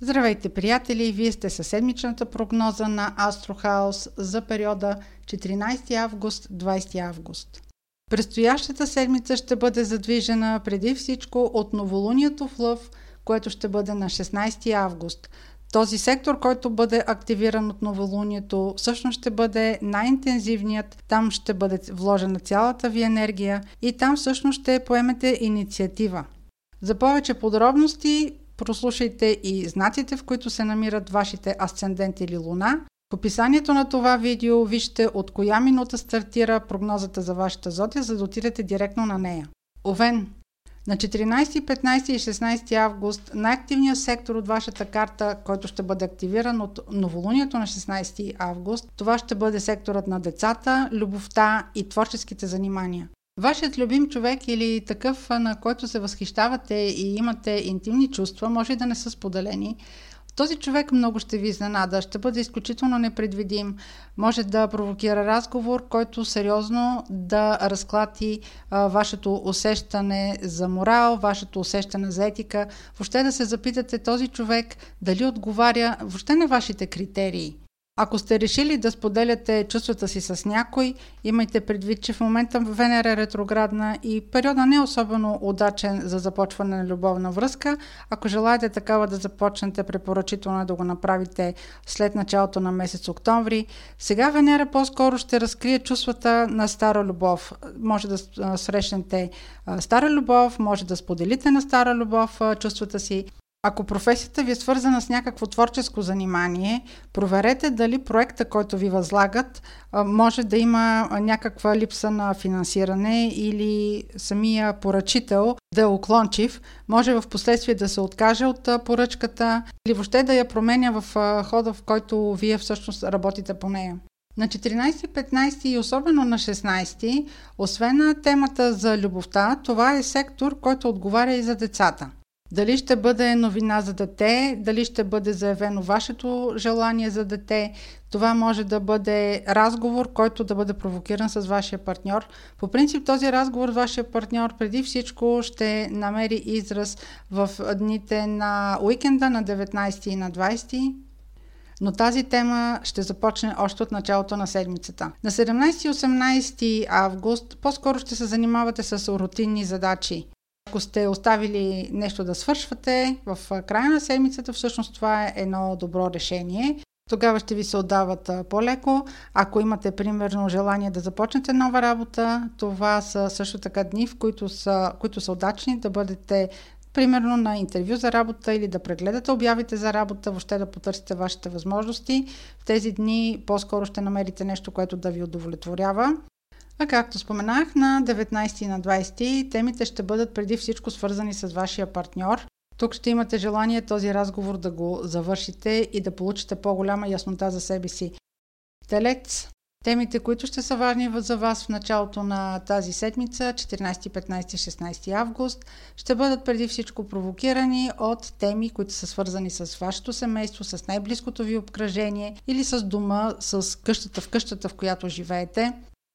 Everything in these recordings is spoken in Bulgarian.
Здравейте, приятели! Вие сте със седмичната прогноза на Астрохаус за периода 14 август 20 август. Предстоящата седмица ще бъде задвижена преди всичко от новолунието в Лъв, което ще бъде на 16 август. Този сектор, който бъде активиран от новолунието, всъщност ще бъде най-интензивният. Там ще бъде вложена цялата ви енергия и там всъщност ще поемете инициатива. За повече подробности прослушайте и знаците, в които се намират вашите асцендент или луна. В описанието на това видео вижте от коя минута стартира прогнозата за вашата зодия, за да отидете директно на нея. Овен. На 14, 15 и 16 август най-активният сектор от вашата карта, който ще бъде активиран от новолунието на 16 август, това ще бъде секторът на децата, любовта и творческите занимания. Вашият любим човек или такъв, на който се възхищавате и имате интимни чувства, може да не са споделени. Този човек много ще ви изненада, ще бъде изключително непредвидим, може да провокира разговор, който сериозно да разклати а, вашето усещане за морал, вашето усещане за етика, въобще да се запитате този човек дали отговаря въобще на вашите критерии. Ако сте решили да споделяте чувствата си с някой, имайте предвид, че в момента Венера е ретроградна и периода не е особено удачен за започване на любовна връзка. Ако желаете такава да започнете, препоръчително е да го направите след началото на месец октомври. Сега Венера по-скоро ще разкрие чувствата на стара любов. Може да срещнете стара любов, може да споделите на стара любов чувствата си. Ако професията ви е свързана с някакво творческо занимание, проверете дали проекта, който ви възлагат, може да има някаква липса на финансиране или самия поръчител да е уклончив, може в последствие да се откаже от поръчката или въобще да я променя в хода, в който вие всъщност работите по нея. На 14, 15 и особено на 16, освен на темата за любовта, това е сектор, който отговаря и за децата. Дали ще бъде новина за дете, дали ще бъде заявено вашето желание за дете, това може да бъде разговор, който да бъде провокиран с вашия партньор. По принцип този разговор с вашия партньор преди всичко ще намери израз в дните на уикенда на 19 и на 20 но тази тема ще започне още от началото на седмицата. На 17 и 18 август по-скоро ще се занимавате с рутинни задачи. Ако сте оставили нещо да свършвате в края на седмицата, всъщност това е едно добро решение. Тогава ще ви се отдават по-леко. Ако имате, примерно, желание да започнете нова работа, това са също така дни, в които са, които са удачни да бъдете примерно на интервю за работа или да прегледате обявите за работа, въобще да потърсите вашите възможности. В тези дни по-скоро ще намерите нещо, което да ви удовлетворява. А както споменах, на 19 и на 20 темите ще бъдат преди всичко свързани с вашия партньор. Тук ще имате желание този разговор да го завършите и да получите по-голяма яснота за себе си. Телец. Темите, които ще са важни за вас в началото на тази седмица, 14, 15, 16 август, ще бъдат преди всичко провокирани от теми, които са свързани с вашето семейство, с най-близкото ви обкръжение или с дома, с къщата в къщата, в която живеете.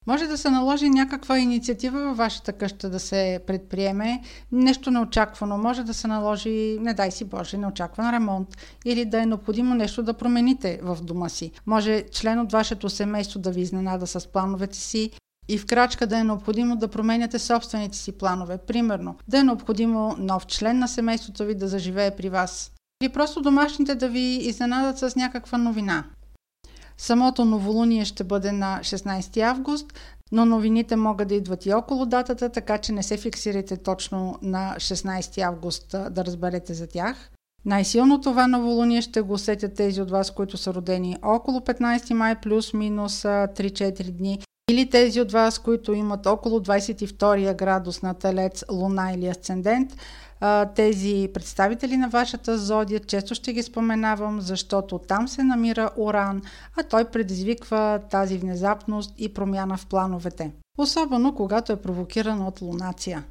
Може да се наложи някаква инициатива във вашата къща да се предприеме, нещо неочаквано. Може да се наложи, не дай си Боже, неочакван ремонт или да е необходимо нещо да промените в дома си. Може член от вашето семейство да ви изненада с плановете си и в крачка да е необходимо да променяте собствените си планове. Примерно, да е необходимо нов член на семейството ви да заживее при вас. Или просто домашните да ви изненадат с някаква новина. Самото новолуние ще бъде на 16 август, но новините могат да идват и около датата, така че не се фиксирайте точно на 16 август да разберете за тях. Най-силно това новолуние ще го усетят тези от вас, които са родени около 15 май плюс-минус 3-4 дни или тези от вас, които имат около 22 градус на телец, луна или асцендент, тези представители на вашата зодия, често ще ги споменавам, защото там се намира Уран, а той предизвиква тази внезапност и промяна в плановете. Особено когато е провокиран от лунация.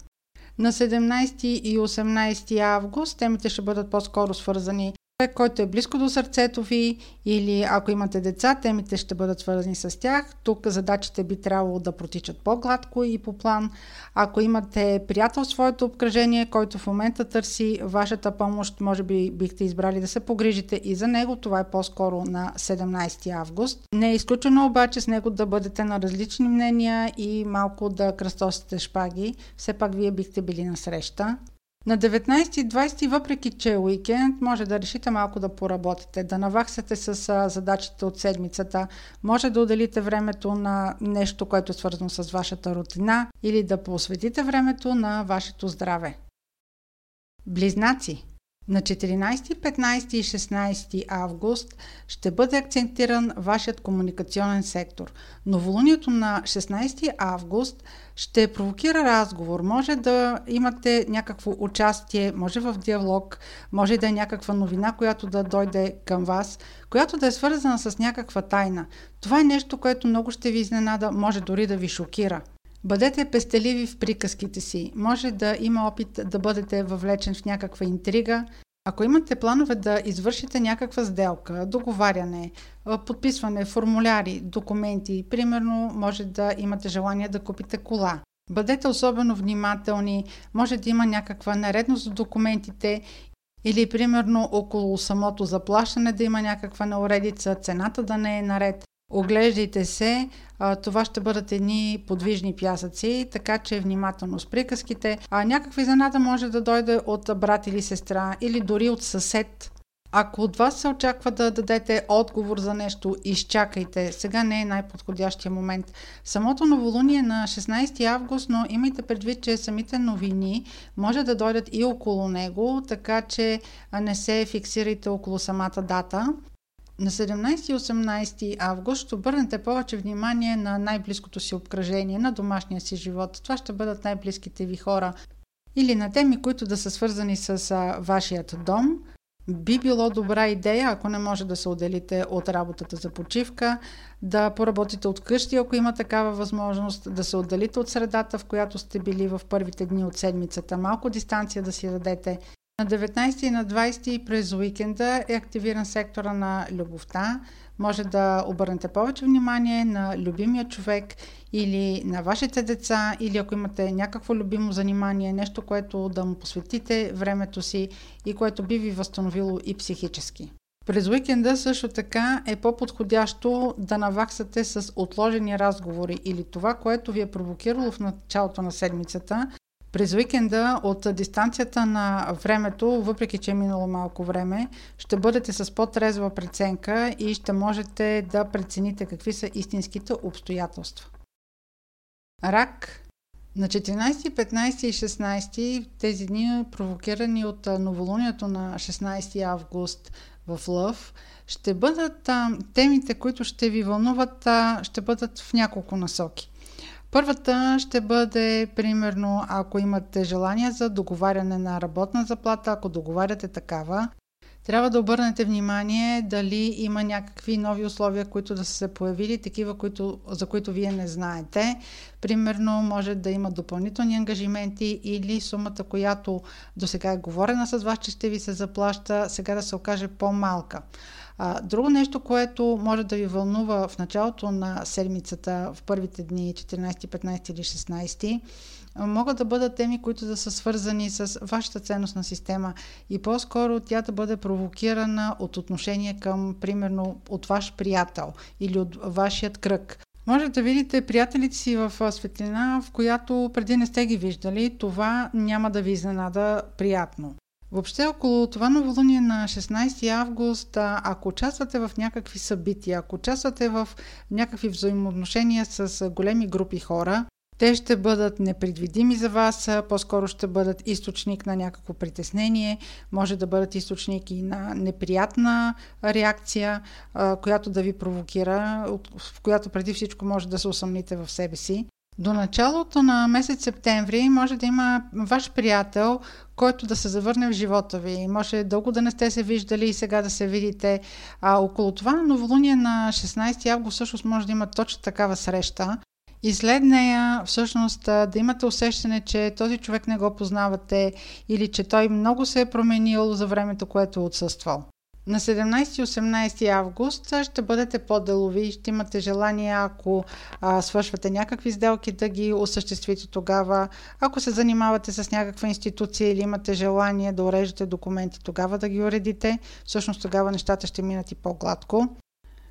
На 17 и 18 август темите ще бъдат по-скоро свързани който е близко до сърцето ви или ако имате деца, темите ще бъдат свързани с тях. Тук задачите би трябвало да протичат по-гладко и по план. Ако имате приятел в своето обкръжение, който в момента търси вашата помощ, може би бихте избрали да се погрижите и за него. Това е по-скоро на 17 август. Не е изключено обаче с него да бъдете на различни мнения и малко да кръстосите шпаги. Все пак вие бихте били на среща. На 19 и 20, въпреки че е уикенд, може да решите малко да поработите, да наваксате с задачите от седмицата, може да отделите времето на нещо, което е свързано с вашата рутина или да посветите времето на вашето здраве. Близнаци на 14, 15 и 16 август ще бъде акцентиран вашият комуникационен сектор. Новолунието на 16 август ще провокира разговор. Може да имате някакво участие, може в диалог, може да е някаква новина, която да дойде към вас, която да е свързана с някаква тайна. Това е нещо, което много ще ви изненада, може дори да ви шокира. Бъдете пестеливи в приказките си. Може да има опит да бъдете въвлечен в някаква интрига. Ако имате планове да извършите някаква сделка, договаряне, подписване, формуляри, документи, примерно може да имате желание да купите кола. Бъдете особено внимателни, може да има някаква наредност в документите или примерно около самото заплащане да има някаква неуредица, цената да не е наред. Оглеждайте се, това ще бъдат едни подвижни пясъци, така че внимателно с приказките. А някаква изненада може да дойде от брат или сестра или дори от съсед. Ако от вас се очаква да дадете отговор за нещо, изчакайте. Сега не е най-подходящия момент. Самото новолуние на 16 август, но имайте предвид, че самите новини може да дойдат и около него, така че не се фиксирайте около самата дата. На 17 и 18 август ще обърнете повече внимание на най-близкото си обкръжение, на домашния си живот. Това ще бъдат най-близките ви хора или на теми, които да са свързани с вашият дом. Би било добра идея, ако не може да се отделите от работата за почивка, да поработите от къщи, ако има такава възможност, да се отделите от средата, в която сте били в първите дни от седмицата, малко дистанция да си дадете на 19 и на 20 през уикенда е активиран сектора на любовта. Може да обърнете повече внимание на любимия човек или на вашите деца, или ако имате някакво любимо занимание, нещо, което да му посветите времето си и което би ви възстановило и психически. През уикенда също така е по-подходящо да наваксате с отложени разговори или това, което ви е провокирало в началото на седмицата, през уикенда от дистанцията на времето, въпреки че е минало малко време, ще бъдете с по-трезва преценка и ще можете да прецените какви са истинските обстоятелства. Рак на 14, 15 и 16 тези дни, провокирани от новолунието на 16 август в Лъв, ще бъдат а, темите, които ще ви вълнуват, а, ще бъдат в няколко насоки. Първата ще бъде, примерно, ако имате желание за договаряне на работна заплата, ако договаряте такава, трябва да обърнете внимание дали има някакви нови условия, които да са се появили, такива, които, за които вие не знаете. Примерно, може да има допълнителни ангажименти или сумата, която до сега е говорена с вас, че ще ви се заплаща, сега да се окаже по-малка. А, друго нещо, което може да ви вълнува в началото на седмицата, в първите дни, 14, 15 или 16, могат да бъдат теми, които да са свързани с вашата ценностна система и по-скоро тя да бъде провокирана от отношение към, примерно, от ваш приятел или от вашият кръг. Може да видите приятелите си в светлина, в която преди не сте ги виждали. Това няма да ви изненада приятно. Въобще около това новолуние на 16 август, ако участвате в някакви събития, ако участвате в някакви взаимоотношения с големи групи хора, те ще бъдат непредвидими за вас, по-скоро ще бъдат източник на някакво притеснение, може да бъдат източник и на неприятна реакция, която да ви провокира, в която преди всичко може да се усъмните в себе си. До началото на месец септември може да има ваш приятел, който да се завърне в живота ви. Може дълго да не сте се виждали и сега да се видите. А около това новолуние на 16 август всъщност може да има точно такава среща. И след нея всъщност да имате усещане, че този човек не го познавате или че той много се е променил за времето, което е отсъствал. На 17-18 август ще бъдете по-делови и ще имате желание, ако а, свършвате някакви сделки, да ги осъществите тогава. Ако се занимавате с някаква институция или имате желание да уреждате документи, тогава да ги уредите. Всъщност тогава нещата ще минат и по-гладко.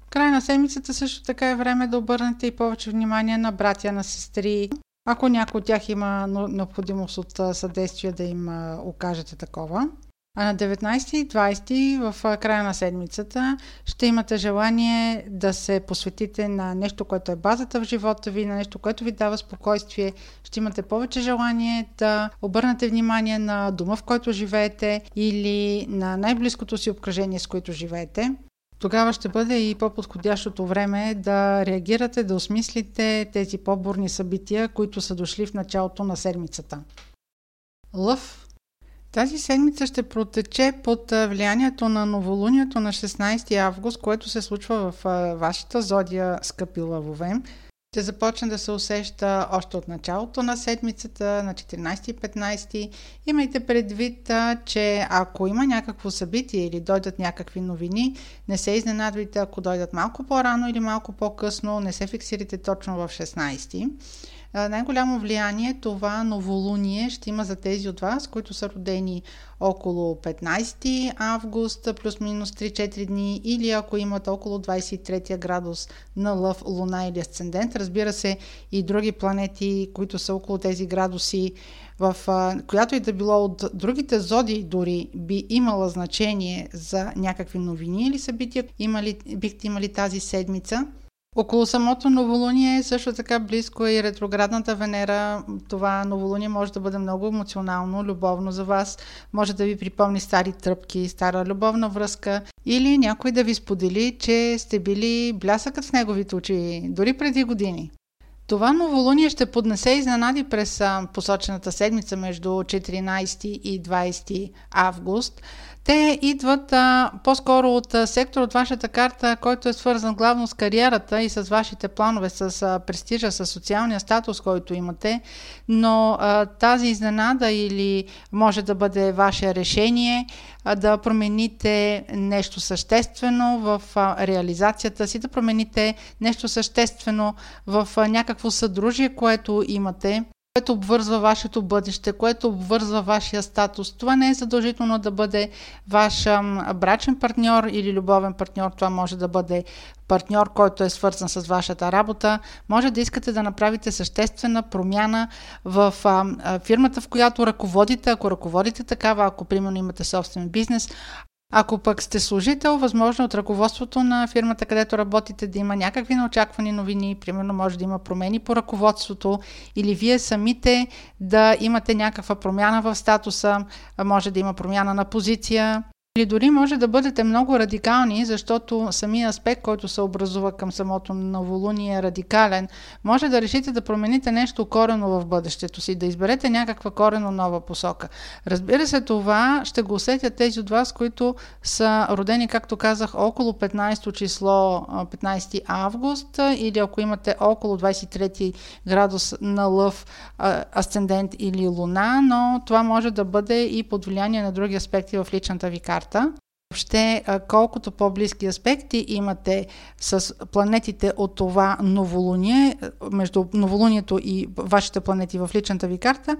Край на седмицата също така е време да обърнете и повече внимание на братя, на сестри. Ако някой от тях има необходимост от съдействие да им окажете такова. А на 19 и 20 в края на седмицата ще имате желание да се посветите на нещо, което е базата в живота ви, на нещо, което ви дава спокойствие. Ще имате повече желание да обърнете внимание на дома, в който живеете или на най-близкото си обкръжение, с което живеете тогава ще бъде и по-подходящото време да реагирате, да осмислите тези по-бурни събития, които са дошли в началото на седмицата. Лъв. Тази седмица ще протече под влиянието на новолунието на 16 август, което се случва в вашата зодия, скъпи лъвове ще започне да се усеща още от началото на седмицата, на 14 и 15. Имайте предвид, че ако има някакво събитие или дойдат някакви новини, не се изненадвайте, ако дойдат малко по-рано или малко по-късно, не се фиксирайте точно в 16 най-голямо влияние това новолуние ще има за тези от вас, които са родени около 15 август, плюс-минус 3-4 дни, или ако имат около 23 градус на лъв, луна или асцендент. Разбира се, и други планети, които са около тези градуси, в която и да било от другите зоди дори би имала значение за някакви новини или събития, имали, бихте имали тази седмица. Около самото новолуние е също така близко и ретроградната Венера. Това новолуние може да бъде много емоционално, любовно за вас. Може да ви припомни стари тръпки, стара любовна връзка или някой да ви сподели, че сте били блясъкът в неговите очи дори преди години. Това новолуние ще поднесе изненади през посочената седмица между 14 и 20 август. Те идват а, по-скоро от а, сектор от вашата карта, който е свързан главно с кариерата и с вашите планове, с а, престижа, с социалния статус, който имате, но а, тази изненада или може да бъде ваше решение а, да промените нещо съществено в а, реализацията си, да промените нещо съществено в а, някакво съдружие, което имате което обвързва вашето бъдеще, което обвързва вашия статус. Това не е задължително да бъде ваш брачен партньор или любовен партньор. Това може да бъде партньор, който е свързан с вашата работа. Може да искате да направите съществена промяна в фирмата, в която ръководите, ако ръководите такава, ако примерно имате собствен бизнес, ако пък сте служител, възможно от ръководството на фирмата, където работите, да има някакви неочаквани новини, примерно може да има промени по ръководството или вие самите да имате някаква промяна в статуса, може да има промяна на позиция. Или дори може да бъдете много радикални, защото самия аспект, който се образува към самото новолуние е радикален. Може да решите да промените нещо корено в бъдещето си, да изберете някаква корено нова посока. Разбира се, това ще го усетят тези от вас, които са родени, както казах, около 15 число, 15 август, или ако имате около 23 градус на лъв, асцендент или луна, но това може да бъде и под влияние на други аспекти в личната ви карта карта. Въобще, колкото по-близки аспекти имате с планетите от това новолуние, между новолунието и вашите планети в личната ви карта,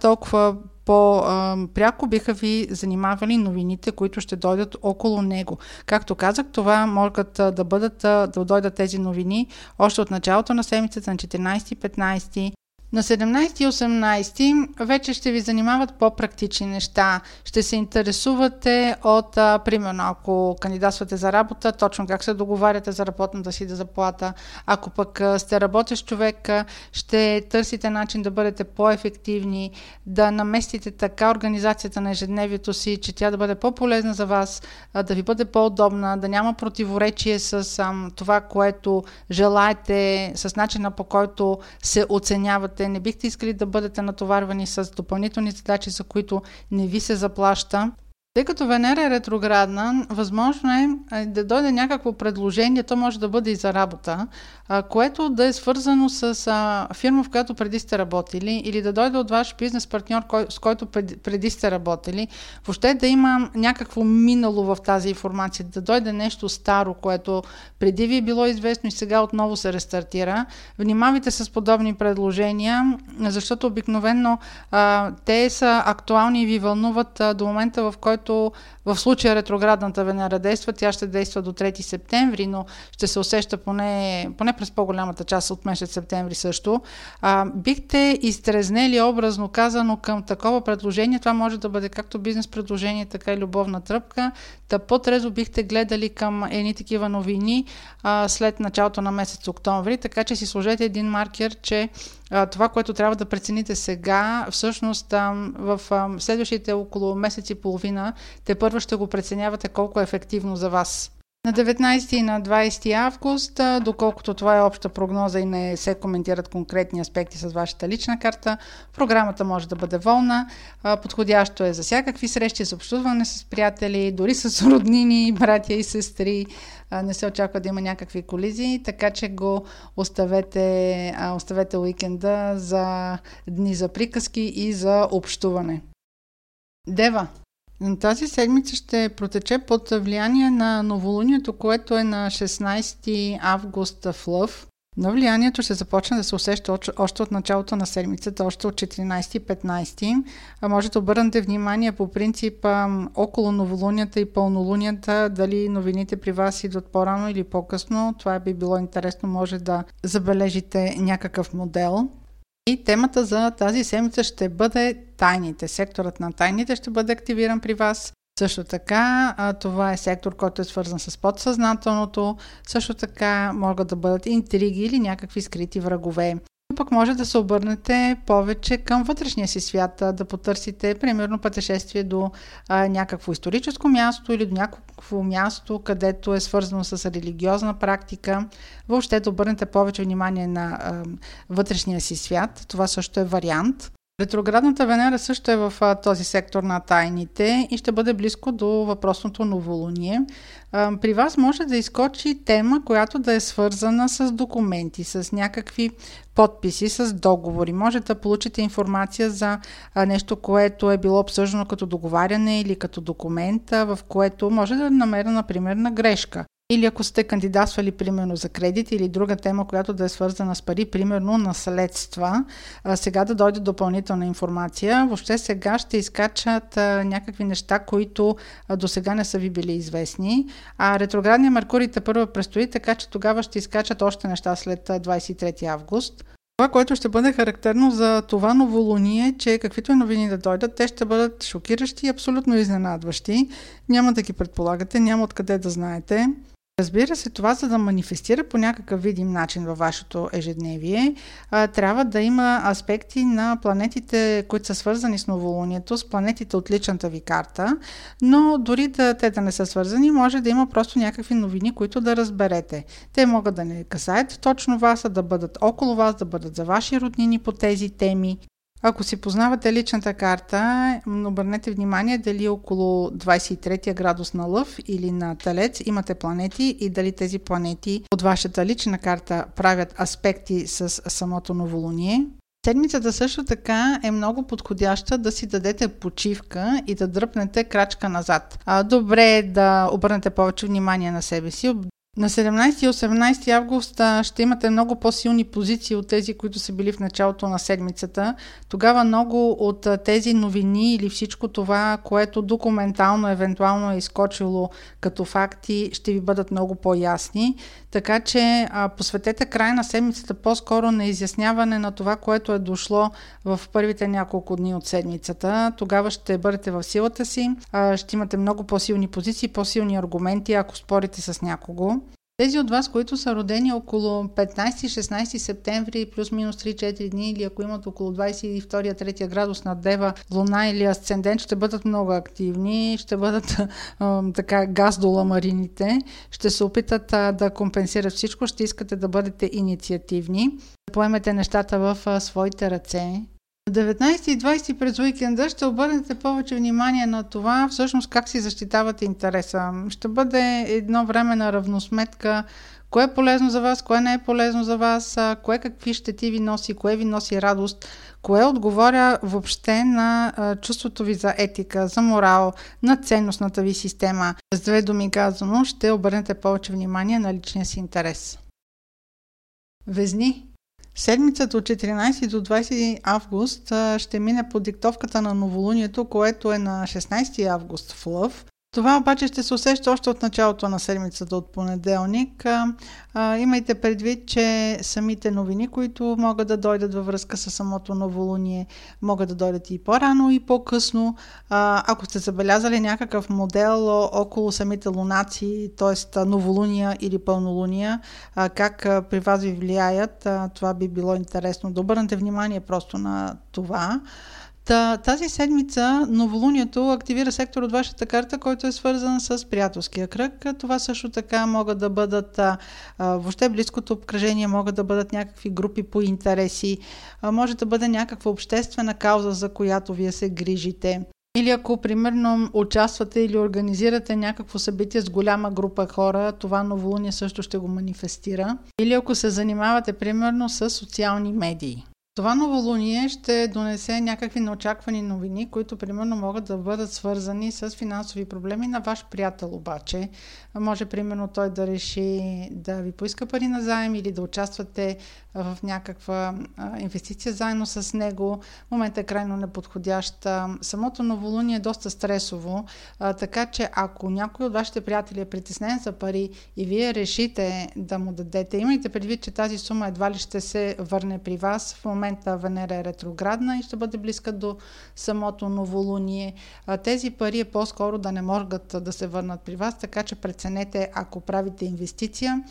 толкова по-пряко биха ви занимавали новините, които ще дойдат около него. Както казах, това могат да бъдат, да дойдат тези новини още от началото на седмицата на 14-15 на 17 и 18 вече ще ви занимават по-практични неща. Ще се интересувате от, а, примерно, ако кандидатствате за работа, точно как се договаряте за работната си да заплата. Ако пък сте работещ човек, а, ще търсите начин да бъдете по-ефективни, да наместите така организацията на ежедневието си, че тя да бъде по-полезна за вас, да ви бъде по-удобна, да няма противоречие с а, това, което желаете, с начина по който се оценявате работите, не бихте искали да бъдете натоварвани с допълнителни задачи, за които не ви се заплаща. Тъй като Венера е ретроградна, възможно е да дойде някакво предложение, то може да бъде и за работа, което да е свързано с а, фирма, в която преди сте работили, или да дойде от ваш бизнес партньор, кой, с който преди, преди сте работили. Въобще да има някакво минало в тази информация, да дойде нещо старо, което преди ви е било известно и сега отново се рестартира. Внимавайте с подобни предложения, защото обикновено а, те са актуални и ви вълнуват а, до момента, в който в случая ретроградната Венера действа, тя ще действа до 3 септември, но ще се усеща поне, поне през по-голямата част от месец септември също. А, бихте изтрезнели образно казано към такова предложение. Това може да бъде както бизнес предложение, така и любовна тръпка. Та по-трезо бихте гледали към едни такива новини а, след началото на месец октомври, така че си сложете един маркер, че а, това, което трябва да прецените сега, всъщност а, в а, следващите около месец и половина, те първо ще го преценявате колко е ефективно за вас. На 19 и на 20 август, доколкото това е обща прогноза и не се коментират конкретни аспекти с вашата лична карта, програмата може да бъде волна. Подходящо е за всякакви срещи, за общуване с приятели, дори с роднини, братя и сестри. Не се очаква да има някакви колизии, така че го оставете, оставете уикенда за дни за приказки и за общуване. Дева. Тази седмица ще протече под влияние на новолунието, което е на 16 август в Лъв. Но влиянието ще започне да се усеща още от началото на седмицата, още от 14-15. А може да обърнете внимание по принцип около новолунията и пълнолунията, дали новините при вас идват по-рано или по-късно. Това би било интересно, може да забележите някакъв модел. И темата за тази седмица ще бъде тайните. Секторът на тайните ще бъде активиран при вас. Също така, това е сектор, който е свързан с подсъзнателното. Също така могат да бъдат интриги или някакви скрити врагове пък може да се обърнете повече към вътрешния си свят, да потърсите, примерно, пътешествие до а, някакво историческо място или до някакво място, където е свързано с религиозна практика. Въобще да обърнете повече внимание на а, вътрешния си свят. Това също е вариант. Ретроградната Венера също е в а, този сектор на тайните и ще бъде близко до въпросното новолуние. А, при вас може да изкочи тема, която да е свързана с документи, с някакви подписи, с договори. Може да получите информация за нещо, което е било обсъждано като договаряне или като документа, в което може да намерена, например, на грешка. Или ако сте кандидатствали, примерно, за кредит или друга тема, която да е свързана с пари, примерно наследства, сега да дойде допълнителна информация. Въобще сега ще изкачат някакви неща, които до сега не са ви били известни. А ретроградния Меркурий първо предстои, така че тогава ще изкачат още неща след 23 август. Това, което ще бъде характерно за това новолуние, че каквито новини да дойдат, те ще бъдат шокиращи и абсолютно изненадващи. Няма да ги предполагате, няма откъде да знаете. Разбира се, това за да манифестира по някакъв видим начин във вашето ежедневие, трябва да има аспекти на планетите, които са свързани с новолунието, с планетите от личната ви карта, но дори да те да не са свързани, може да има просто някакви новини, които да разберете. Те могат да не касаят точно вас, а да бъдат около вас, да бъдат за ваши роднини по тези теми. Ако си познавате личната карта, обърнете внимание дали около 23 градус на Лъв или на Талец имате планети и дали тези планети от вашата лична карта правят аспекти с самото новолуние. Седмицата също така е много подходяща да си дадете почивка и да дръпнете крачка назад. добре е да обърнете повече внимание на себе си, на 17 и 18 август ще имате много по-силни позиции от тези, които са били в началото на седмицата. Тогава много от тези новини или всичко това, което документално евентуално е изкочило като факти, ще ви бъдат много по-ясни. Така че а, посветете край на седмицата по-скоро на изясняване на това, което е дошло в първите няколко дни от седмицата. Тогава ще бъдете в силата си, ще имате много по-силни позиции, по-силни аргументи, ако спорите с някого. Тези от вас, които са родени около 15-16 септември, плюс-минус 3-4 дни, или ако имат около 22-3 градус на Дева, Луна или Асцендент, ще бъдат много активни, ще бъдат така газ до ламарините, ще се опитат да компенсират всичко, ще искате да бъдете инициативни, да поемете нещата в своите ръце, На 19 и 20 през уикенда ще обърнете повече внимание на това всъщност как си защитавате интереса. Ще бъде едно време на равносметка кое е полезно за вас, кое не е полезно за вас, кое какви щети ви носи, кое ви носи радост, кое отговоря въобще на чувството ви за етика, за морал, на ценностната ви система. С две думи казано, ще обърнете повече внимание на личния си интерес. Везни Седмицата от 14 до 20 август ще мине по диктовката на новолунието, което е на 16 август в Лъв. Това обаче ще се усеща още от началото на седмицата от понеделник. А, а, имайте предвид, че самите новини, които могат да дойдат във връзка с самото новолуние, могат да дойдат и по-рано и по-късно. А, ако сте забелязали някакъв модел около самите лунаци, т.е. новолуния или пълнолуния, а, как при вас ви влияят, а, това би било интересно да обърнете внимание просто на това. Та, тази седмица новолунието активира сектор от вашата карта, който е свързан с приятелския кръг. Това също така могат да бъдат а, въобще близкото обкръжение, могат да бъдат някакви групи по интереси, а, може да бъде някаква обществена кауза, за която вие се грижите. Или ако, примерно, участвате или организирате някакво събитие с голяма група хора, това новолуние също ще го манифестира. Или ако се занимавате, примерно, с социални медии. Това новолуние ще донесе някакви неочаквани новини, които примерно могат да бъдат свързани с финансови проблеми на ваш приятел обаче. Може примерно той да реши да ви поиска пари на заем или да участвате в някаква инвестиция заедно с него. Моментът е крайно неподходящ. Самото новолуние е доста стресово, така че ако някой от вашите приятели е притеснен за пари и вие решите да му дадете, имайте предвид, че тази сума едва ли ще се върне при вас в момента Венера е ретроградна и ще бъде близка до самото новолуние. Тези пари е по-скоро да не могат да се върнат при вас, така че преценете, ако правите инвестиция,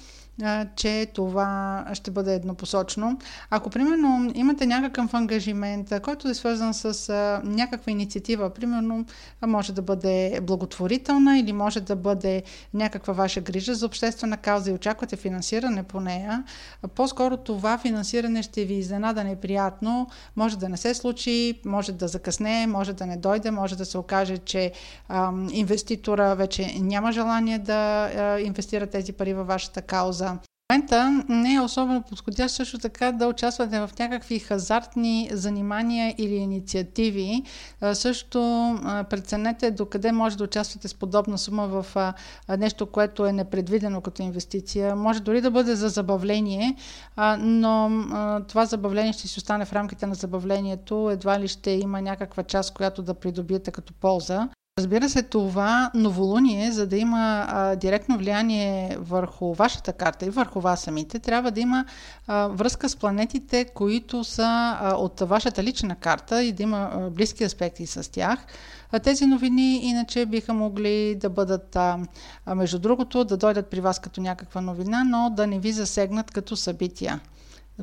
че това ще бъде еднопосочно. Ако, примерно, имате някакъв ангажимент, който е свързан с някаква инициатива, примерно, може да бъде благотворителна или може да бъде някаква ваша грижа за обществена кауза и очаквате финансиране по нея, по-скоро това финансиране ще ви изненада неприятно, може да не се случи, може да закъсне, може да не дойде, може да се окаже, че ам, инвеститора вече няма желание да а, инвестира тези пари във вашата кауза момента не е особено подходящ също така да участвате в някакви хазартни занимания или инициативи. Също преценете докъде може да участвате с подобна сума в нещо, което е непредвидено като инвестиция. Може дори да бъде за забавление, но това забавление ще си остане в рамките на забавлението. Едва ли ще има някаква част, която да придобиете като полза. Разбира се, това новолуние, за да има а, директно влияние върху вашата карта и върху вас самите, трябва да има а, връзка с планетите, които са а, от вашата лична карта и да има а, близки аспекти с тях. А, тези новини иначе биха могли да бъдат, а, между другото, да дойдат при вас като някаква новина, но да не ви засегнат като събития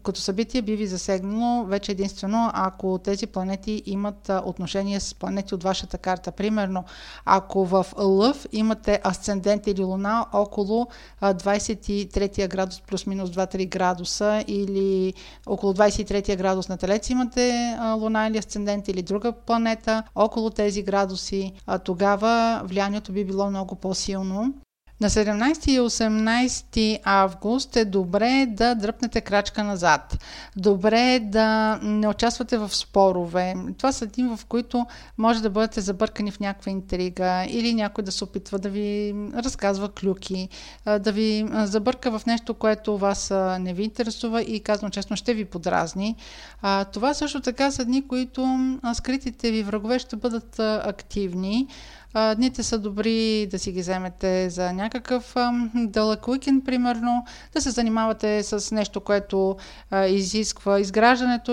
като събитие би ви засегнало вече единствено, ако тези планети имат отношение с планети от вашата карта. Примерно, ако в Лъв имате асцендент или луна около 23 градус плюс-минус 2-3 градуса или около 23 градус на Телец имате луна или асцендент или друга планета около тези градуси, тогава влиянието би било много по-силно. На 17 и 18 август е добре да дръпнете крачка назад. Добре е да не участвате в спорове. Това са дни, в които може да бъдете забъркани в някаква интрига или някой да се опитва да ви разказва клюки, да ви забърка в нещо, което вас не ви интересува и казвам честно ще ви подразни. Това също така са дни, които скритите ви врагове ще бъдат активни. Дните са добри да си ги вземете за някакъв дълъг уикенд, примерно, да се занимавате с нещо, което изисква изграждането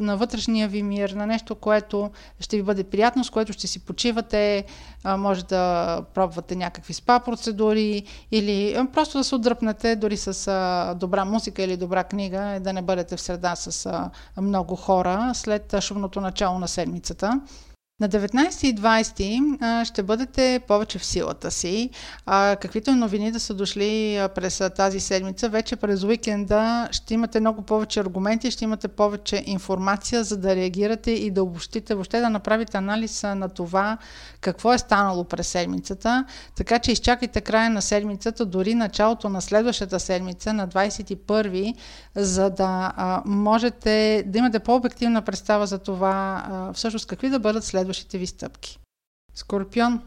на вътрешния ви мир, на нещо, което ще ви бъде приятно, с което ще си почивате, може да пробвате някакви спа процедури или просто да се отдръпнете дори с добра музика или добра книга, да не бъдете в среда с много хора след шумното начало на седмицата. На 19 и 20 ще бъдете повече в силата си. каквито новини да са дошли през тази седмица, вече през уикенда ще имате много повече аргументи, ще имате повече информация, за да реагирате и да обобщите, въобще да направите анализ на това какво е станало през седмицата. Така че изчакайте края на седмицата, дори началото на следващата седмица, на 21, за да можете да имате по-обективна представа за това всъщност какви да бъдат след следващите ви стъпки. Скорпион.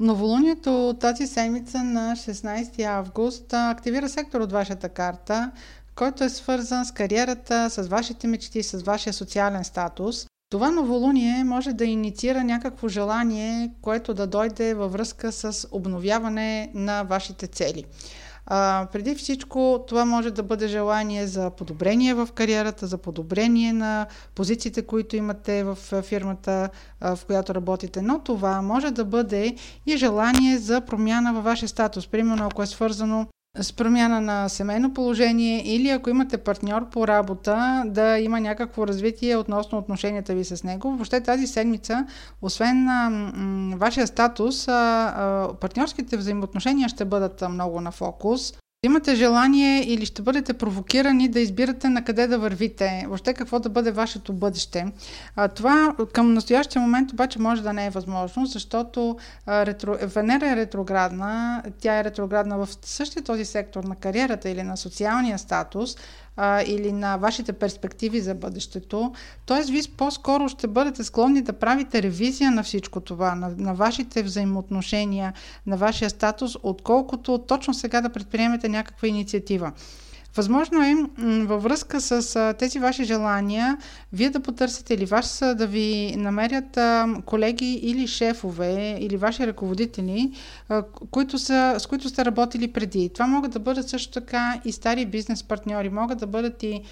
Новолунието тази седмица на 16 август активира сектор от вашата карта, който е свързан с кариерата, с вашите мечти, с вашия социален статус. Това новолуние може да инициира някакво желание, което да дойде във връзка с обновяване на вашите цели. А, преди всичко, това може да бъде желание за подобрение в кариерата, за подобрение на позициите, които имате в фирмата, в която работите, но това може да бъде и желание за промяна във вашия статус. Примерно, ако е свързано с промяна на семейно положение или ако имате партньор по работа, да има някакво развитие относно отношенията ви с него. Въобще тази седмица, освен а, м- вашия статус, а, а, партньорските взаимоотношения ще бъдат много на фокус. Имате желание или ще бъдете провокирани да избирате на къде да вървите, въобще какво да бъде вашето бъдеще. Това към настоящия момент обаче може да не е възможно, защото ретро, Венера е ретроградна, тя е ретроградна в същия този сектор на кариерата или на социалния статус, а, или на вашите перспективи за бъдещето. Тоест, вие по-скоро ще бъдете склонни да правите ревизия на всичко това, на, на вашите взаимоотношения, на вашия статус, отколкото точно сега да предприемете някаква инициатива. Възможно е във връзка с тези ваши желания, вие да потърсите или вас да ви намерят колеги или шефове или ваши ръководители, които са, с които сте работили преди. Това могат да бъдат също така и стари бизнес партньори, могат да бъдат и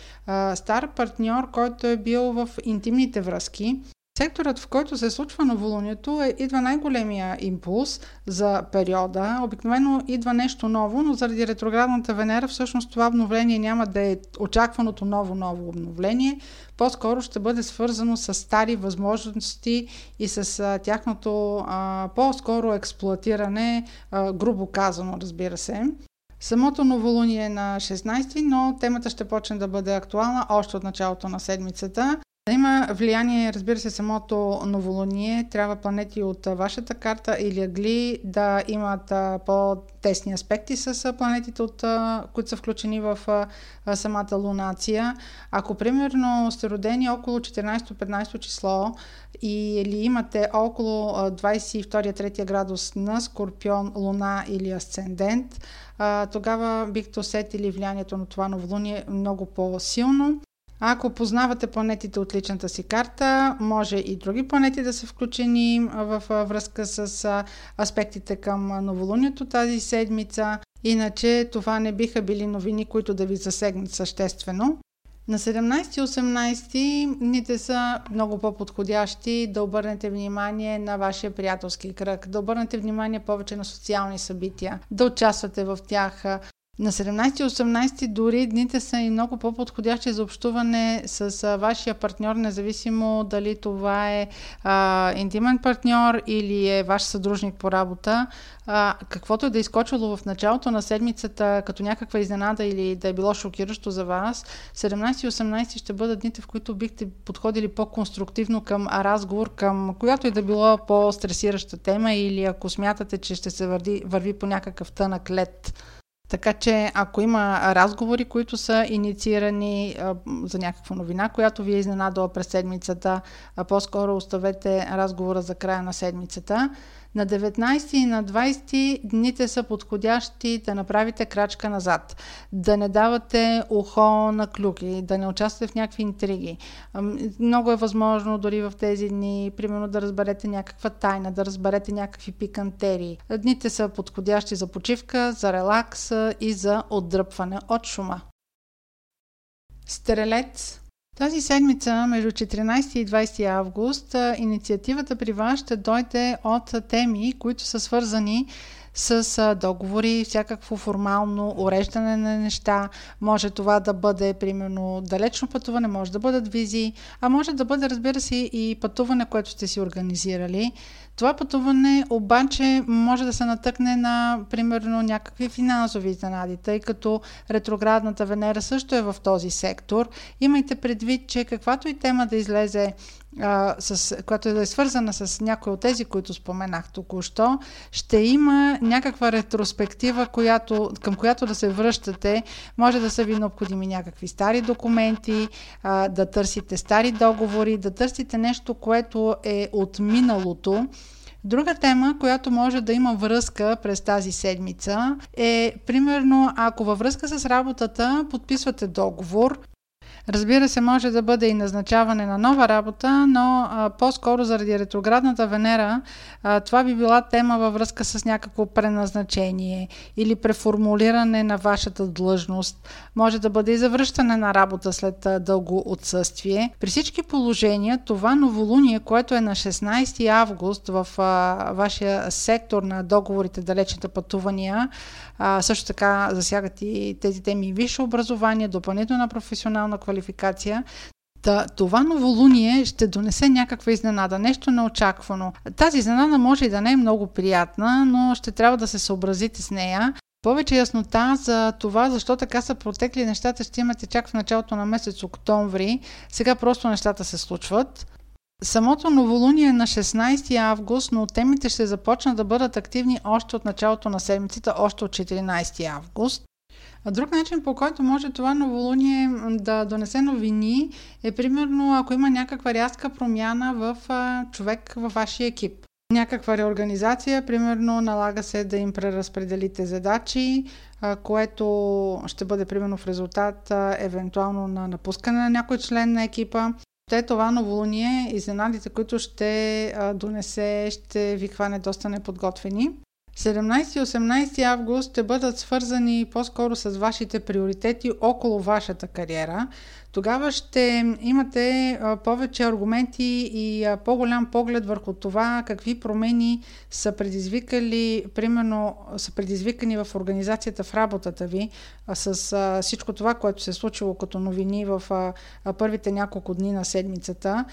стар партньор, който е бил в интимните връзки Секторът, в който се случва новолунието, е, идва най-големия импулс за периода. Обикновено идва нещо ново, но заради ретроградната Венера всъщност това обновление няма да е очакваното ново-ново обновление. По-скоро ще бъде свързано с стари възможности и с а, тяхното а, по-скоро експлуатиране, а, грубо казано, разбира се. Самото новолуние е на 16, но темата ще почне да бъде актуална още от началото на седмицата. Има влияние, разбира се, самото новолуние, трябва планети от вашата карта или агли да имат по-тесни аспекти с планетите, от, които са включени в самата лунация. Ако, примерно, сте родени около 14-15 число или имате около 22-3 градус на Скорпион, Луна или Асцендент, тогава бихте усетили влиянието на това новолуние много по-силно. Ако познавате планетите от личната си карта, може и други планети да са включени в връзка с аспектите към новолунието тази седмица. Иначе това не биха били новини, които да ви засегнат съществено. На 17 и 18 дните са много по-подходящи да обърнете внимание на вашия приятелски кръг, да обърнете внимание повече на социални събития, да участвате в тях, на 17 и 18 дори дните са и много по-подходящи за общуване с вашия партньор, независимо дали това е а, интимен партньор или е ваш съдружник по работа. А, каквото е да е изкочило в началото на седмицата като някаква изненада или да е било шокиращо за вас, 17 и 18 ще бъдат дните, в които бихте подходили по-конструктивно към разговор, към която и да било по-стресираща тема или ако смятате, че ще се върви, върви по някакъв тънък лед така че ако има разговори, които са инициирани а, за някаква новина, която ви е изненадала през седмицата, а по-скоро оставете разговора за края на седмицата. На 19 и на 20 дните са подходящи да направите крачка назад, да не давате ухо на клюки, да не участвате в някакви интриги. Много е възможно дори в тези дни, примерно да разберете някаква тайна, да разберете някакви пикантерии. Дните са подходящи за почивка, за релакс и за отдръпване от шума. Стрелец тази седмица, между 14 и 20 август, инициативата при вас ще дойде от теми, които са свързани с договори, всякакво формално уреждане на неща. Може това да бъде, примерно, далечно пътуване, може да бъдат визи, а може да бъде, разбира се, и пътуване, което сте си организирали. Това пътуване обаче може да се натъкне на, примерно, някакви финансови изненади, тъй като ретроградната Венера също е в този сектор. Имайте предвид, че каквато и тема да излезе а, с, която е свързана с някои от тези, които споменах току-що, ще има някаква ретроспектива, която, към която да се връщате. Може да са ви необходими някакви стари документи, а, да търсите стари договори, да търсите нещо, което е от миналото. Друга тема, която може да има връзка през тази седмица е, примерно, ако във връзка с работата подписвате договор, Разбира се, може да бъде и назначаване на нова работа, но а, по-скоро заради ретроградната Венера а, това би била тема във връзка с някакво преназначение или преформулиране на вашата длъжност. Може да бъде и завръщане на работа след а, дълго отсъствие. При всички положения това новолуние, което е на 16 август в а, вашия сектор на договорите далечните пътувания, а, също така засягат и тези теми висше образование, допълнителна професионална квалификация. Та, това новолуние ще донесе някаква изненада, нещо неочаквано. Тази изненада може и да не е много приятна, но ще трябва да се съобразите с нея. Повече яснота за това, защо така са протекли нещата, ще имате чак в началото на месец октомври. Сега просто нещата се случват. Самото новолуние е на 16 август, но темите ще започнат да бъдат активни още от началото на седмицата, още от 14 август. Друг начин, по който може това новолуние да донесе новини, е примерно ако има някаква рязка промяна в човек във вашия екип. Някаква реорганизация, примерно налага се да им преразпределите задачи, което ще бъде примерно в резултат евентуално на напускане на някой член на екипа те това новолуние, изненадите, които ще донесе, ще ви хване доста неподготвени. 17 и 18 август ще бъдат свързани по-скоро с вашите приоритети около вашата кариера тогава ще имате повече аргументи и по-голям поглед върху това какви промени са предизвикали, примерно са предизвикани в организацията в работата ви с всичко това, което се е случило като новини в първите няколко дни на седмицата.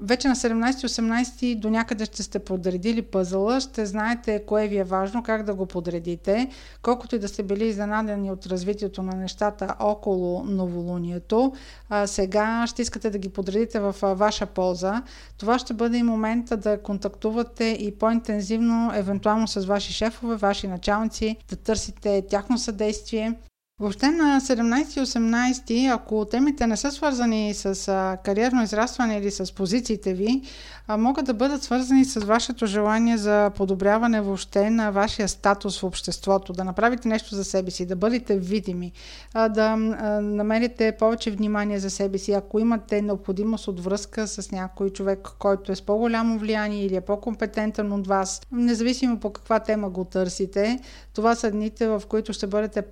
Вече на 17-18 до някъде ще сте подредили пъзъла, ще знаете кое ви е важно, как да го подредите, колкото и да сте били изненадани от развитието на нещата около новолунието а, сега ще искате да ги подредите в а, ваша полза. Това ще бъде и момента да контактувате и по-интензивно, евентуално с ваши шефове, ваши началници, да търсите тяхно съдействие. Въобще на 17 и 18, ако темите не са свързани с кариерно израстване или с позициите ви, могат да бъдат свързани с вашето желание за подобряване въобще на вашия статус в обществото, да направите нещо за себе си, да бъдете видими, да намерите повече внимание за себе си. Ако имате необходимост от връзка с някой човек, който е с по-голямо влияние или е по-компетентен от вас, независимо по каква тема го търсите, това са дните, в които ще бъдете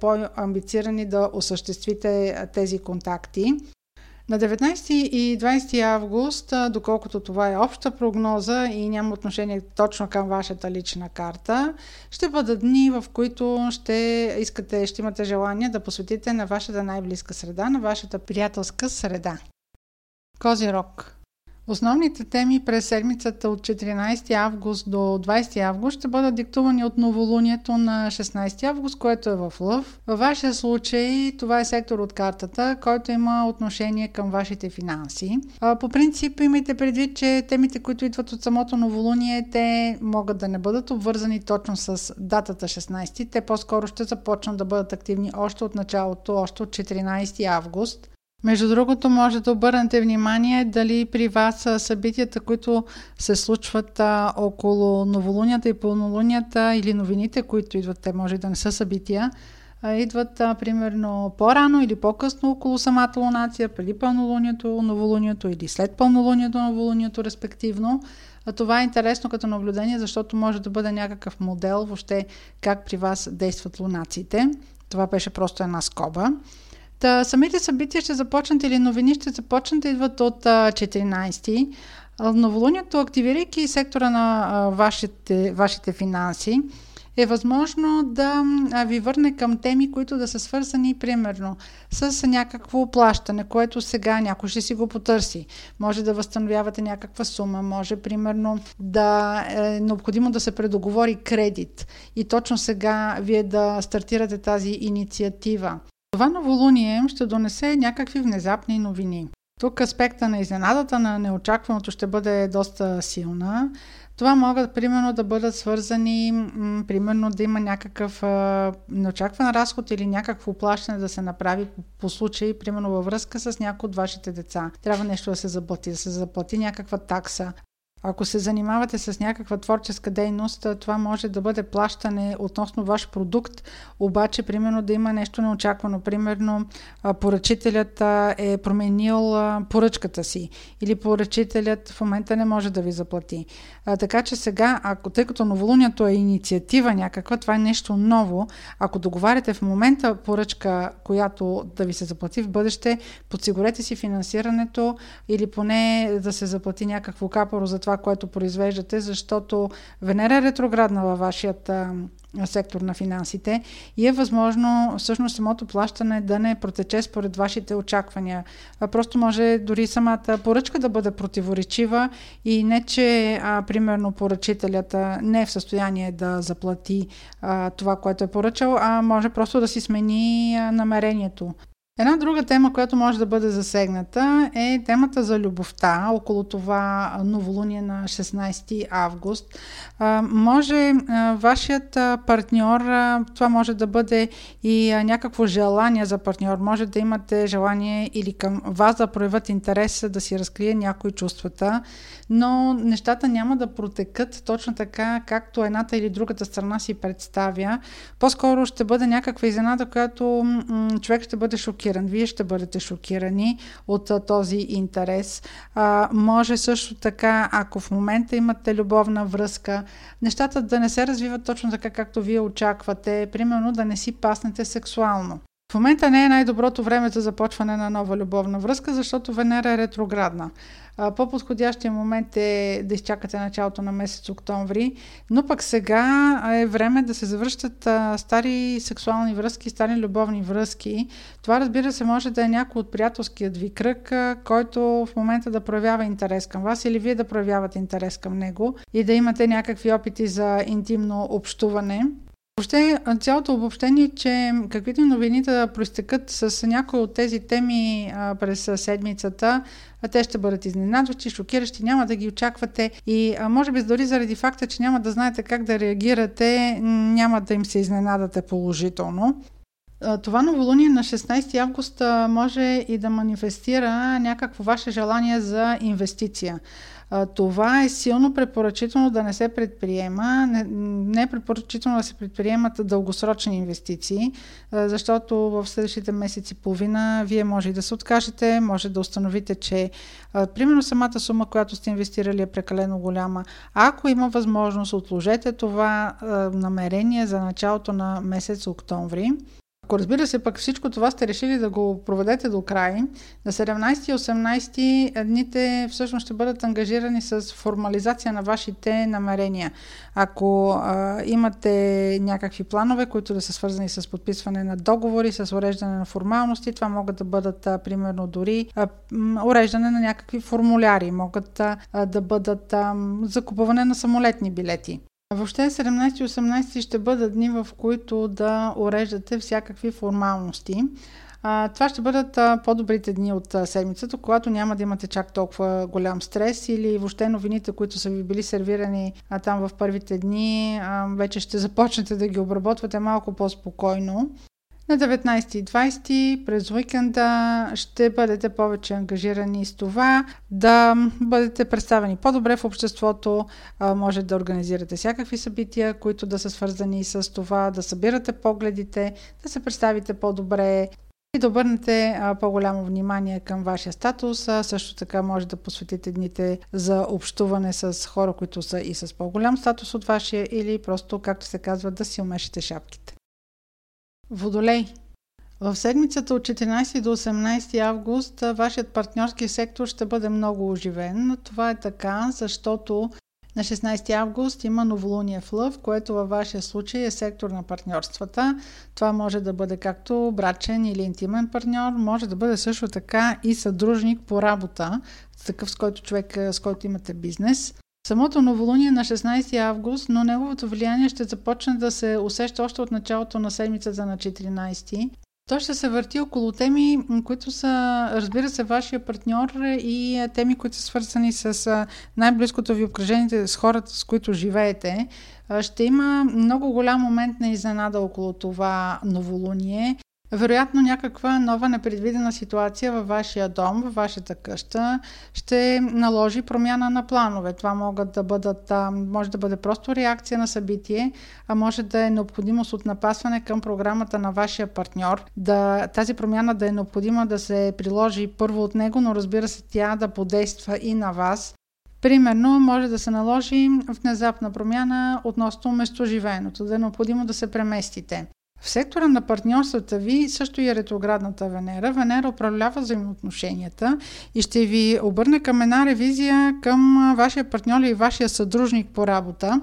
по-амбицирани да осъществите тези контакти. На 19 и 20 август, доколкото това е обща прогноза и няма отношение точно към вашата лична карта, ще бъдат дни, в които ще искате, ще имате желание да посветите на вашата най-близка среда, на вашата приятелска среда. Козирог Основните теми през седмицата от 14 август до 20 август ще бъдат диктувани от новолунието на 16 август, което е в Лъв. Във вашия случай това е сектор от картата, който има отношение към вашите финанси. По принцип имайте предвид, че темите, които идват от самото новолуние, те могат да не бъдат обвързани точно с датата 16. Те по-скоро ще започнат да бъдат активни още от началото, още от 14 август. Между другото, може да обърнете внимание дали при вас събитията, които се случват около новолунията и пълнолунията или новините, които идват, те може да не са събития, а, идват а, примерно по-рано или по-късно около самата лунация, преди пълнолунието, новолунието или след пълнолунието, новолунието, респективно. А това е интересно като наблюдение, защото може да бъде някакъв модел въобще как при вас действат лунациите. Това беше просто една скоба. Та, самите събития ще започнат или новини ще започнат идват от 14-ти. Новолунието, активирайки сектора на вашите, вашите финанси, е възможно да ви върне към теми, които да са свързани, примерно, с някакво плащане, което сега някой ще си го потърси. Може да възстановявате някаква сума, може, примерно, да е необходимо да се предоговори кредит и точно сега вие да стартирате тази инициатива. Това новолуние ще донесе някакви внезапни новини. Тук аспекта на изненадата, на неочакваното ще бъде доста силна. Това могат, примерно, да бъдат свързани, примерно, да има някакъв неочакван разход или някакво плащане да се направи по, по случай, примерно, във връзка с някои от вашите деца. Трябва нещо да се заплати, да се заплати някаква такса. Ако се занимавате с някаква творческа дейност, това може да бъде плащане относно ваш продукт, обаче, примерно, да има нещо неочаквано. Примерно, поръчителят е променил поръчката си или поръчителят в момента не може да ви заплати. Така че сега, ако тъй като новолунието е инициатива някаква, това е нещо ново, ако договаряте в момента поръчка, която да ви се заплати в бъдеще, подсигурете си финансирането или поне да се заплати някакво капоро за това, което произвеждате, защото Венера е ретроградна във вашият сектор на финансите и е възможно всъщност самото плащане да не протече според вашите очаквания. Просто може дори самата поръчка да бъде противоречива и не, че а, примерно поръчителят не е в състояние да заплати а, това, което е поръчал, а може просто да си смени намерението. Една друга тема, която може да бъде засегната е темата за любовта, около това новолуние на 16 август. Може вашият партньор, това може да бъде и някакво желание за партньор, може да имате желание или към вас да проявят интерес да си разкрие някои чувствата, но нещата няма да протекат точно така, както едната или другата страна си представя. По-скоро ще бъде някаква изненада, която човек ще бъде шокиран. Вие ще бъдете шокирани от а, този интерес. А, може също така, ако в момента имате любовна връзка, нещата да не се развиват точно така, както вие очаквате. Примерно да не си паснете сексуално. В момента не е най-доброто време за започване на нова любовна връзка, защото Венера е ретроградна. По-подходящия момент е да изчакате началото на месец октомври, но пък сега е време да се завръщат стари сексуални връзки, стари любовни връзки. Това разбира се може да е някой от приятелският ви кръг, който в момента да проявява интерес към вас или вие да проявявате интерес към него и да имате някакви опити за интимно общуване. Въобще, цялото обобщение, че каквито новини да проистекат с някои от тези теми а, през седмицата, а те ще бъдат изненадващи, шокиращи, няма да ги очаквате и а, може би дори заради факта, че няма да знаете как да реагирате, няма да им се изненадате положително. Това новолуние на 16 август може и да манифестира някакво ваше желание за инвестиция. Това е силно препоръчително да не се предприема, не, е препоръчително да се предприемат дългосрочни инвестиции, защото в следващите месеци половина вие може и да се откажете, може да установите, че примерно самата сума, която сте инвестирали е прекалено голяма. Ако има възможност, отложете това намерение за началото на месец октомври. Ако разбира се, пък всичко това сте решили да го проведете до край, на 17 и 18 дните всъщност ще бъдат ангажирани с формализация на вашите намерения. Ако а, имате някакви планове, които да са свързани с подписване на договори, с уреждане на формалности, това могат да бъдат а, примерно дори а, уреждане на някакви формуляри, могат а, да бъдат а, закупуване на самолетни билети. Въобще 17-18 ще бъдат дни, в които да уреждате всякакви формалности. Това ще бъдат по-добрите дни от седмицата, когато няма да имате чак толкова голям стрес или въобще новините, които са ви били сервирани там в първите дни, вече ще започнете да ги обработвате малко по-спокойно. На 19 и 20 през уикенда ще бъдете повече ангажирани с това да бъдете представени по-добре в обществото, може да организирате всякакви събития, които да са свързани с това, да събирате погледите, да се представите по-добре, и да обърнете по-голямо внимание към вашия статус. Също така може да посветите дните за общуване с хора, които са и с по-голям статус от вашия или просто, както се казва, да си умешите шапките. Водолей. В седмицата от 14 до 18 август вашият партньорски сектор ще бъде много оживен. Това е така, защото На 16 август има новолуние в Лъв, което във вашия случай е сектор на партньорствата. Това може да бъде както брачен или интимен партньор, може да бъде също така и съдружник по работа, такъв с който човек, с който имате бизнес. Самото новолуние е на 16 август, но неговото влияние ще започне да се усеща още от началото на седмицата на 14. То ще се върти около теми, които са, разбира се, вашия партньор и теми, които са свързани с най-близкото ви обкръжение, с хората, с които живеете. Ще има много голям момент на изненада около това новолуние. Вероятно някаква нова непредвидена ситуация във вашия дом, във вашата къща ще наложи промяна на планове. Това могат да бъдат, може да бъде просто реакция на събитие, а може да е необходимост от напасване към програмата на вашия партньор. Да, тази промяна да е необходима да се приложи първо от него, но разбира се тя да подейства и на вас. Примерно, може да се наложи внезапна промяна относно местоживеенето, да е необходимо да се преместите. В сектора на партньорствата ви също и е ретроградната Венера. Венера управлява взаимоотношенията и ще ви обърне към една ревизия към вашия партньор и вашия съдружник по работа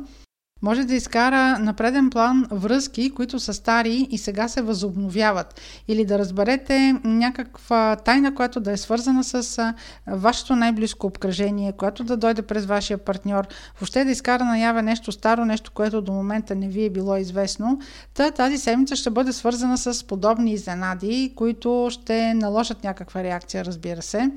може да изкара на преден план връзки, които са стари и сега се възобновяват. Или да разберете някаква тайна, която да е свързана с вашето най-близко обкръжение, която да дойде през вашия партньор. Въобще да изкара наяве нещо старо, нещо, което до момента не ви е било известно. Та тази седмица ще бъде свързана с подобни изненади, които ще наложат някаква реакция, разбира се.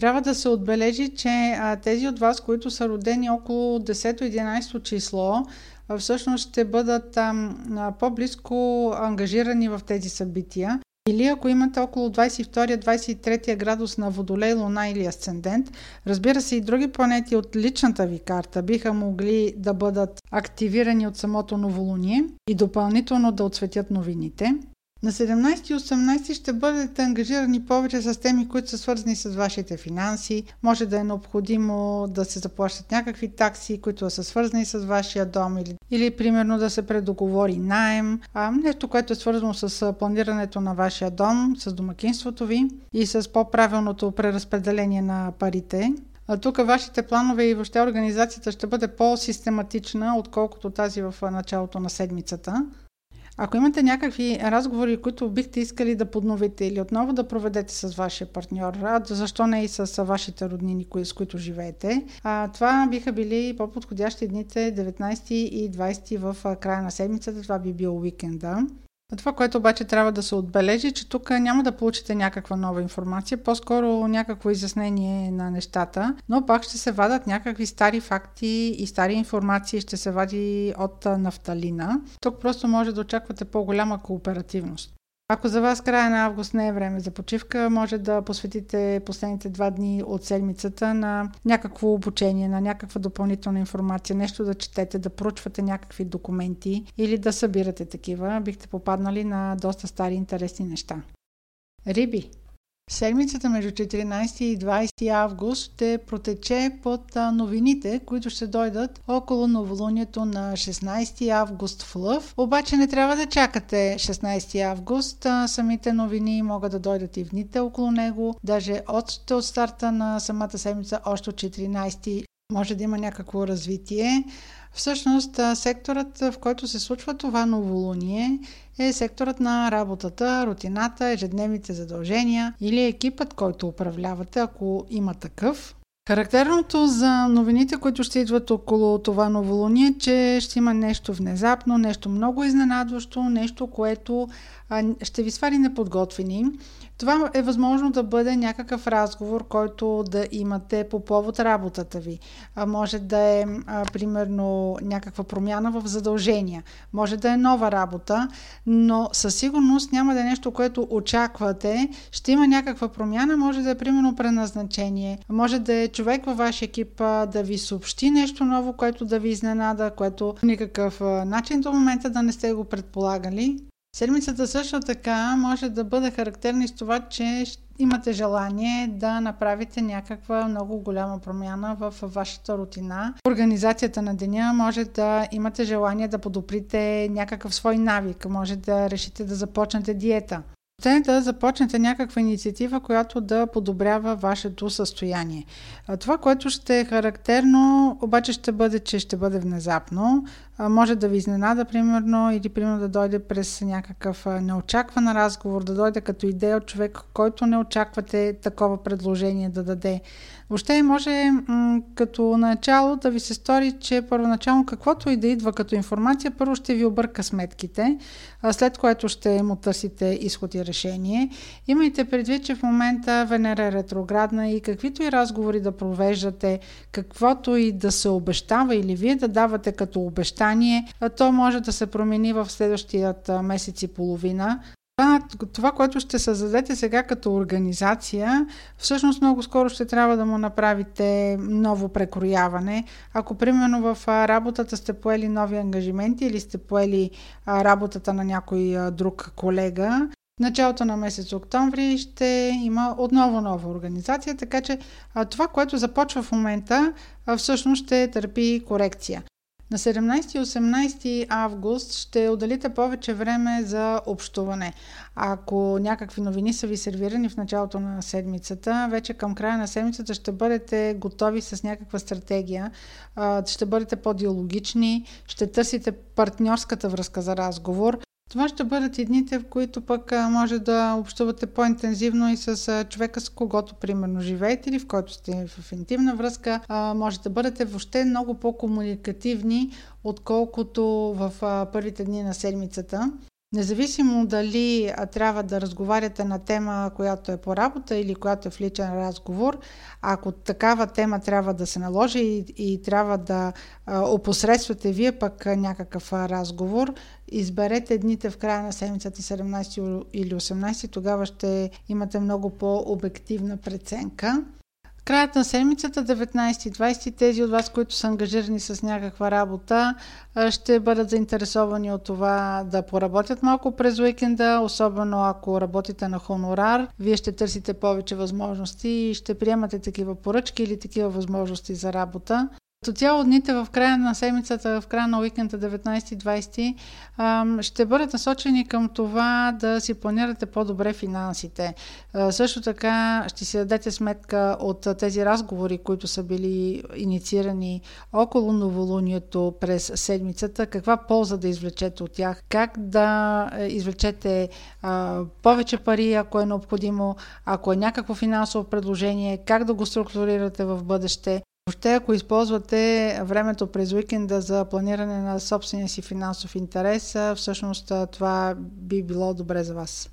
Трябва да се отбележи, че а, тези от вас, които са родени около 10-11 число, а, всъщност ще бъдат а, а, по-близко ангажирани в тези събития. Или ако имате около 22-23 градус на Водолей, Луна или Асцендент, разбира се и други планети от личната ви карта биха могли да бъдат активирани от самото новолуние и допълнително да отсветят новините. На 17 и 18 ще бъдете ангажирани повече с теми, които са свързани с вашите финанси. Може да е необходимо да се заплащат някакви такси, които са свързани с вашия дом или, или примерно да се предоговори найем. А, нещо, което е свързано с планирането на вашия дом, с домакинството ви и с по-правилното преразпределение на парите. А тук вашите планове и въобще организацията ще бъде по-систематична, отколкото тази в началото на седмицата. Ако имате някакви разговори, които бихте искали да подновите или отново да проведете с вашия партньор, а защо не и с вашите роднини, с които живеете, а, това биха били по-подходящи дните 19 и 20 в края на седмицата. Това би бил уикенда. Това, което обаче трябва да се отбележи, че тук няма да получите някаква нова информация, по-скоро някакво изяснение на нещата, но пак ще се вадат някакви стари факти и стари информации, ще се вади от нафталина. Тук просто може да очаквате по-голяма кооперативност. Ако за вас края на август не е време за почивка, може да посветите последните два дни от седмицата на някакво обучение, на някаква допълнителна информация, нещо да четете, да проучвате някакви документи или да събирате такива. Бихте попаднали на доста стари интересни неща. Риби. Седмицата между 14 и 20 август ще протече под новините, които ще дойдат около новолунието на 16 август в Лъв. Обаче не трябва да чакате 16 август. Самите новини могат да дойдат и в дните около него. Даже от, от старта на самата седмица, още от 14 може да има някакво развитие. Всъщност, секторът, в който се случва това новолуние, е секторът на работата, рутината, ежедневните задължения или екипът, който управлявате, ако има такъв. Характерното за новините, които ще идват около това новолуние, е, че ще има нещо внезапно, нещо много изненадващо, нещо, което ще ви свари неподготвени. Това е възможно да бъде някакъв разговор, който да имате по повод работата ви. Може да е, примерно, някаква промяна в задължения. Може да е нова работа, но със сигурност няма да е нещо, което очаквате. Ще има някаква промяна, може да е, примерно, преназначение. Може да е човек във вашия екип да ви съобщи нещо ново, което да ви изненада, което никакъв начин до момента да не сте го предполагали. Седмицата също така може да бъде характерна с това, че имате желание да направите някаква много голяма промяна в вашата рутина. Организацията на деня може да имате желание да подобрите някакъв свой навик, може да решите да започнете диета. те да започнете някаква инициатива, която да подобрява вашето състояние. Това, което ще е характерно, обаче ще бъде, че ще бъде внезапно. Може да ви изненада, примерно, или примерно да дойде през някакъв неочакван разговор, да дойде като идея от човек, който не очаквате такова предложение да даде. Въобще може м- като начало да ви се стори, че първоначално каквото и да идва като информация, първо ще ви обърка сметките, след което ще му търсите изход и решение. Имайте предвид, че в момента Венера е ретроградна и каквито и разговори да провеждате, каквото и да се обещава или вие да давате като обещание, то може да се промени в следващият месец и половина. Това, което ще създадете сега като организация, всъщност много скоро ще трябва да му направите ново прекрояване. Ако примерно в работата сте поели нови ангажименти или сте поели работата на някой друг колега, началото на месец октомври ще има отново нова организация, така че това, което започва в момента, всъщност ще търпи корекция. На 17 и 18 август ще отделите повече време за общуване. Ако някакви новини са ви сервирани в началото на седмицата, вече към края на седмицата ще бъдете готови с някаква стратегия, ще бъдете по-диалогични, ще търсите партньорската връзка за разговор, това ще бъдат и дните, в които пък може да общувате по-интензивно и с човека, с когото примерно живеете или в който сте в интимна връзка. Може да бъдете въобще много по-комуникативни, отколкото в първите дни на седмицата. Независимо дали трябва да разговаряте на тема, която е по работа или която е в личен разговор, ако такава тема трябва да се наложи и, и трябва да а, опосредствате вие пък някакъв разговор, изберете дните в края на седмицата 17 или 18, тогава ще имате много по-обективна преценка краят на седмицата, 19-20, тези от вас, които са ангажирани с някаква работа, ще бъдат заинтересовани от това да поработят малко през уикенда, особено ако работите на хонорар. Вие ще търсите повече възможности и ще приемате такива поръчки или такива възможности за работа. Като цяло дните в края на седмицата, в края на уикенда 19-20 ще бъдат насочени към това да си планирате по-добре финансите. Също така ще си дадете сметка от тези разговори, които са били инициирани около новолунието през седмицата, каква полза да извлечете от тях, как да е, извлечете повече пари, ако е необходимо, ако е някакво финансово предложение, как да го структурирате в бъдеще. Въобще, ако използвате времето през уикенда за планиране на собствения си финансов интерес, всъщност това би било добре за вас.